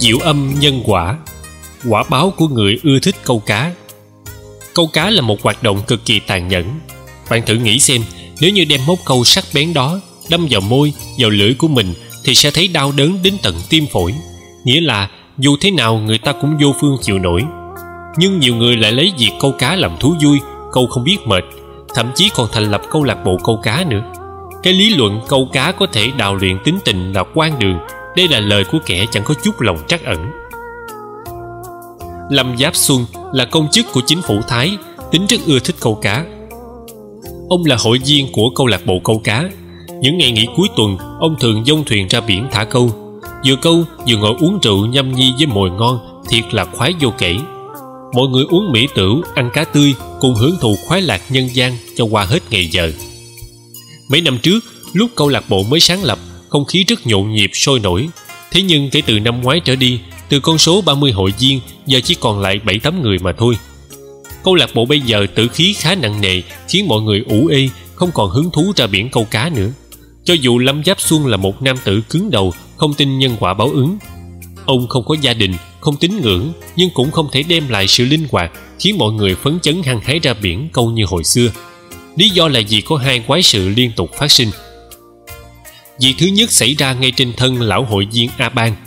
Diệu âm nhân quả. Quả báo của người ưa thích câu cá. Câu cá là một hoạt động cực kỳ tàn nhẫn. Bạn thử nghĩ xem Nếu như đem móc câu sắc bén đó Đâm vào môi, vào lưỡi của mình Thì sẽ thấy đau đớn đến tận tim phổi. Nghĩa là dù thế nào người ta cũng vô phương chịu nổi. Nhưng nhiều người lại lấy việc câu cá làm thú vui Câu không biết mệt Thậm chí còn thành lập câu lạc bộ câu cá nữa. Cái lý luận câu cá có thể đào luyện tính tình là quan đường. Đây là lời của kẻ chẳng có chút lòng trắc ẩn Lâm Giáp Xuân là công chức của chính phủ Thái, tính rất ưa thích câu cá. Ông là hội viên của câu lạc bộ câu cá. Những ngày nghỉ cuối tuần, ông thường dông thuyền ra biển thả câu. Vừa câu, vừa ngồi uống rượu nhâm nhi với mồi ngon, thiệt là khoái vô kể. Mọi người uống mỹ tửu, ăn cá tươi, cùng hưởng thụ khoái lạc nhân gian cho qua hết ngày giờ. Mấy năm trước, lúc câu lạc bộ mới sáng lập, không khí rất nhộn nhịp sôi nổi. Thế nhưng kể từ năm ngoái trở đi, từ con số 30 hội viên giờ chỉ còn lại 7-8 người mà thôi. Câu lạc bộ bây giờ tử khí khá nặng nề khiến mọi người ủ ê, không còn hứng thú ra biển câu cá nữa. Cho dù Lâm Giáp Xuân là một nam tử cứng đầu, không tin nhân quả báo ứng. Ông không có gia đình, không tín ngưỡng, nhưng cũng không thể đem lại sự linh hoạt khiến mọi người phấn chấn hăng hái ra biển câu như hồi xưa. Lý do là vì có hai quái sự liên tục phát sinh. Việc thứ nhất xảy ra ngay trên thân lão hội viên A Bang –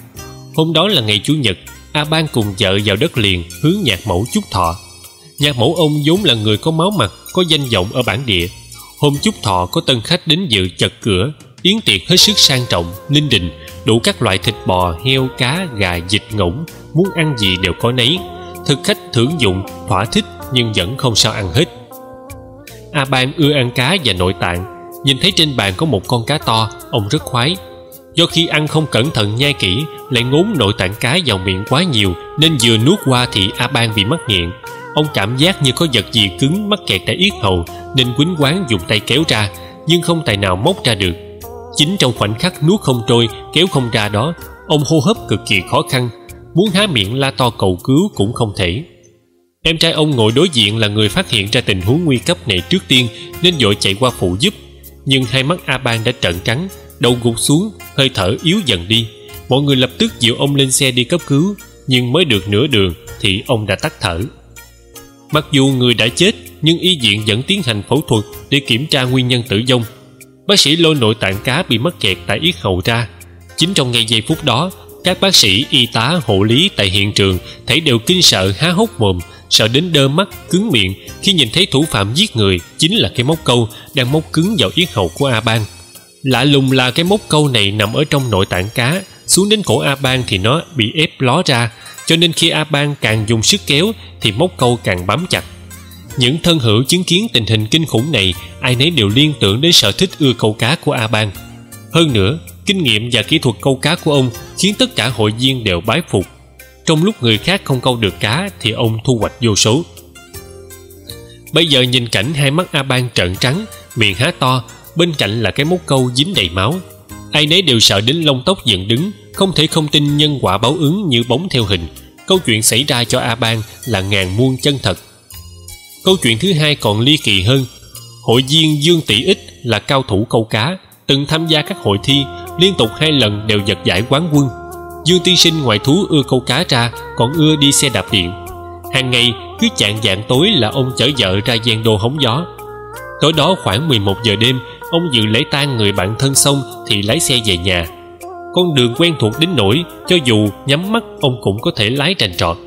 Hôm đó là ngày Chủ nhật, A Ban cùng vợ vào đất liền hướng nhạc mẫu chúc thọ. Nhạc mẫu ông vốn là người có máu mặt, có danh vọng ở bản địa. Hôm chúc thọ có tân khách đến dự chật cửa, yến tiệc hết sức sang trọng, linh đình, đủ các loại thịt bò, heo, cá, gà, vịt ngỗng, muốn ăn gì đều có nấy. Thực khách thưởng dụng, thỏa thích nhưng vẫn không sao ăn hết. A Ban ưa ăn cá và nội tạng, nhìn thấy trên bàn có một con cá to, ông rất khoái, do khi ăn không cẩn thận nhai kỹ lại ngốn nội tạng cá vào miệng quá nhiều nên vừa nuốt qua thì a ban bị mắc nghiện ông cảm giác như có vật gì cứng mắc kẹt tại yết hầu nên quýnh quán dùng tay kéo ra nhưng không tài nào móc ra được. Chính trong khoảnh khắc nuốt không trôi kéo không ra đó ông hô hấp cực kỳ khó khăn. Muốn há miệng la to cầu cứu cũng không thể. Em trai ông ngồi đối diện là người phát hiện ra tình huống nguy cấp này trước tiên nên vội chạy qua phụ giúp nhưng hai mắt a ban đã trợn trắng, đầu gục xuống, hơi thở yếu dần đi. Mọi người lập tức dịu ông lên xe đi cấp cứu, nhưng mới được nửa đường thì ông đã tắt thở. Mặc dù người đã chết, nhưng y viện vẫn tiến hành phẫu thuật để kiểm tra nguyên nhân tử vong. Bác sĩ lôi nội tạng cá bị mắc kẹt tại yết hầu ra. Chính trong ngay giây phút đó các bác sĩ, y tá, hộ lý tại hiện trường thấy đều kinh sợ, há hốc mồm, sợ đến đơ mắt, cứng miệng. Khi nhìn thấy thủ phạm giết người, chính là cái móc câu đang móc cứng vào yết hầu của a ban lạ lùng là cái móc câu này nằm ở trong nội tạng cá. Xuống đến cổ a ban thì nó bị ép ló ra. Cho nên khi a ban càng dùng sức kéo, thì móc câu càng bám chặt. Những thân hữu chứng kiến tình hình kinh khủng này, ai nấy đều liên tưởng đến sở thích ưa câu cá của a ban hơn nữa kinh nghiệm và kỹ thuật câu cá của ông khiến tất cả hội viên đều bái phục. Trong lúc người khác không câu được cá thì ông thu hoạch vô số. Bây giờ nhìn cảnh hai mắt a ban trợn trắng, miệng há to, bên cạnh là cái móc câu dính đầy máu. Ai nấy đều sợ đến lông tóc dựng đứng, không thể không tin nhân quả báo ứng như bóng theo hình. Câu chuyện xảy ra cho a ban là ngàn muôn chân thật. Câu chuyện thứ hai còn ly kỳ hơn. Hội viên dương tỷ ích là cao thủ câu cá, từng tham gia các hội thi liên tục hai lần đều giật giải quán quân. Dương tiên sinh ngoài thú ưa câu cá ra, còn ưa đi xe đạp điện. Hàng ngày, cứ chạng dạng tối là ông chở vợ ra gian đô hóng gió. Tối đó khoảng 11 giờ đêm, ông dự lễ tang người bạn thân xong thì lái xe về nhà. Con đường quen thuộc đến nỗi, cho dù nhắm mắt, ông cũng có thể lái trành trọt.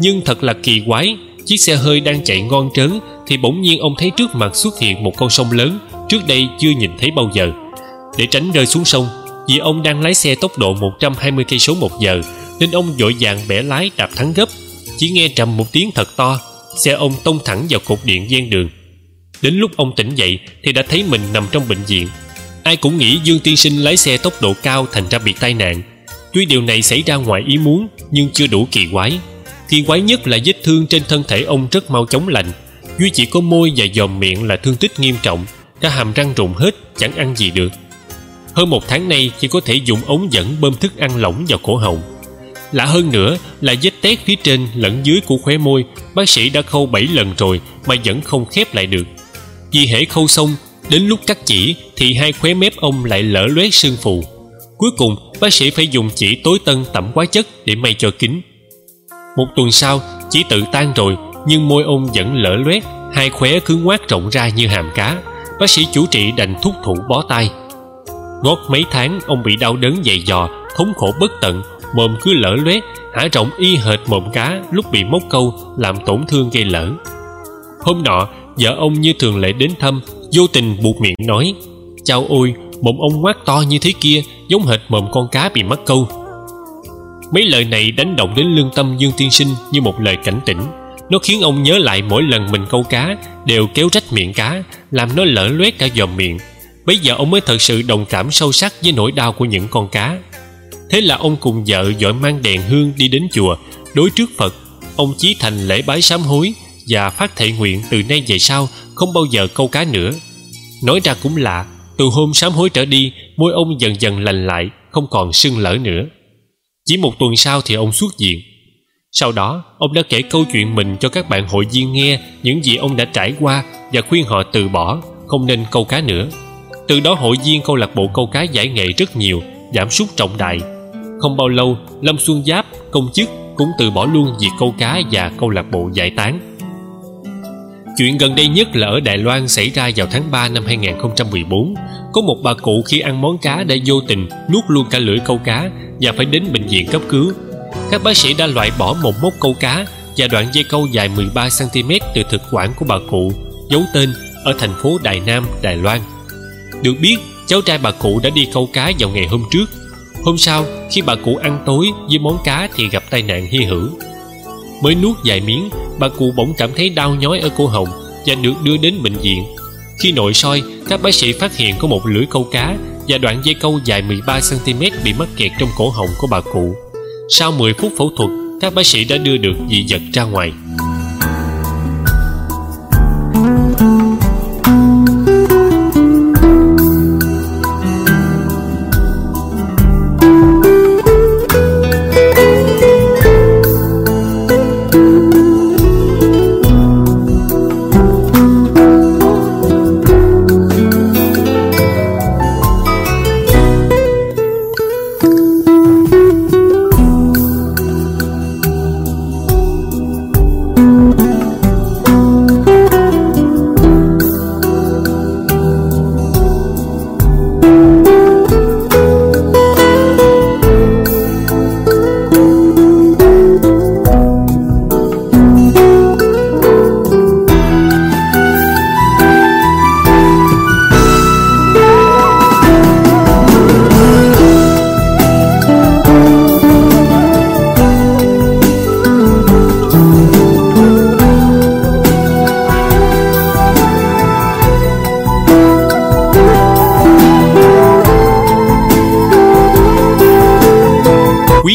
Nhưng thật là kỳ quái, chiếc xe hơi đang chạy ngon trớn thì bỗng nhiên ông thấy trước mặt xuất hiện một con sông lớn, trước đây chưa nhìn thấy bao giờ. Để tránh rơi xuống sông vì ông đang lái xe tốc độ 120 cây số một giờ, nên ông vội vàng bẻ lái đạp thắng gấp. Chỉ nghe trầm một tiếng thật to, xe ông tông thẳng vào cột điện ven đường. Đến lúc ông tỉnh dậy thì đã thấy mình nằm trong bệnh viện. Ai cũng nghĩ dương tiên sinh lái xe tốc độ cao thành ra bị tai nạn. Tuy điều này xảy ra ngoài ý muốn, nhưng chưa đủ kỳ quái. Kỳ quái nhất là vết thương trên thân thể ông rất mau chóng lành. Duy chỉ có môi và dòm miệng là thương tích nghiêm trọng. Cả hàm răng rụng hết, chẳng ăn gì được hơn một tháng nay chỉ có thể dùng ống dẫn bơm thức ăn lỏng vào cổ họng. Lạ hơn nữa là vết tét phía trên lẫn dưới của khóe môi, bác sĩ đã khâu bảy lần rồi mà vẫn không khép lại được. Vì hễ khâu xong, đến lúc cắt chỉ thì hai khóe mép ông lại lở loét sưng phù. Cuối cùng, bác sĩ phải dùng chỉ tối tân tẩm hóa chất để may cho kín. Một tuần sau, chỉ tự tan rồi, nhưng môi ông vẫn lở loét, hai khóe cứ ngoác rộng ra như hàm cá. Bác sĩ chủ trị đành thúc thủ bó tay ngót mấy tháng, ông bị đau đớn dày dò, thống khổ bất tận. Mồm cứ lở loét hả rộng y hệt mồm cá, lúc bị móc câu, làm tổn thương gây lở. Hôm nọ, vợ ông như thường lệ đến thăm, vô tình buộc miệng nói, chao ôi, mồm ông ngoác to như thế kia, giống hệt mồm con cá bị mắc câu. Mấy lời này đánh động đến lương tâm dương tiên sinh như một lời cảnh tỉnh. Nó khiến ông nhớ lại mỗi lần mình câu cá, đều kéo rách miệng cá, làm nó lở loét cả dòm miệng bây giờ ông mới thật sự đồng cảm sâu sắc với nỗi đau của những con cá. Thế là ông cùng vợ dội mang đèn hương đi đến chùa. Đối trước phật, ông chí thành lễ bái sám hối và phát thệ nguyện từ nay về sau không bao giờ câu cá nữa. Nói ra cũng lạ, từ hôm sám hối trở đi, môi ông dần dần lành lại, không còn sưng lở nữa. Chỉ một tuần sau thì ông xuất viện. Sau đó, ông đã kể câu chuyện mình cho các bạn hội viên nghe những gì ông đã trải qua và khuyên họ từ bỏ, không nên câu cá nữa từ đó hội viên câu lạc bộ câu cá giải nghệ rất nhiều giảm sút trọng đại không bao lâu lâm xuân giáp công chức cũng từ bỏ luôn việc câu cá và câu lạc bộ giải tán Chuyện gần đây nhất là ở Đài Loan xảy ra vào tháng 3 năm 2014. Có một bà cụ khi ăn món cá đã vô tình nuốt luôn cả lưỡi câu cá và phải đến bệnh viện cấp cứu. Các bác sĩ đã loại bỏ một mốc câu cá và đoạn dây câu dài 13cm từ thực quản của bà cụ, giấu tên ở thành phố Đài Nam, Đài Loan. Được biết, cháu trai bà cụ đã đi câu cá vào ngày hôm trước. Hôm sau, khi bà cụ ăn tối với món cá thì gặp tai nạn hy hữu. Mới nuốt vài miếng bà cụ bỗng cảm thấy đau nhói ở cổ họng và được đưa đến bệnh viện. Khi nội soi các bác sĩ phát hiện có một lưỡi câu cá và đoạn dây câu dài 13 cm bị mắc kẹt trong cổ họng của bà cụ. Sau 10 phút phẫu thuật các bác sĩ đã đưa được dị vật ra ngoài.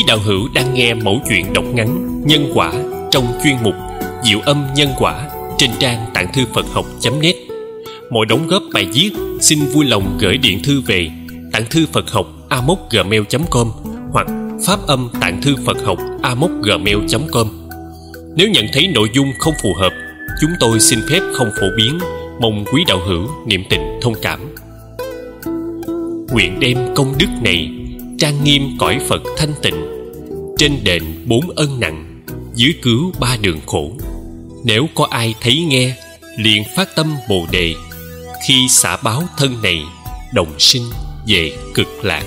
Đạo hữu đang nghe mẫu chuyện đọc ngắn Nhân quả trong chuyên mục Diệu âm nhân quả trên trang tạng thư Phật học.net Mọi đóng góp bài viết xin vui lòng gửi điện thư về tạng thư Phật học gmail.com hoặc pháp âm tạng thư Phật học gmail.com Nếu nhận thấy nội dung không phù hợp, chúng tôi xin phép không phổ biến. Mong quý đạo hữu niệm tình thông cảm. Nguyện đem công đức này trang nghiêm cõi Phật thanh tịnh trên đền bốn ân nặng, dưới cứu ba đường khổ. Nếu có ai thấy nghe, liền phát tâm bồ đề. Khi xả báo thân này, đồng sinh về cực lạc.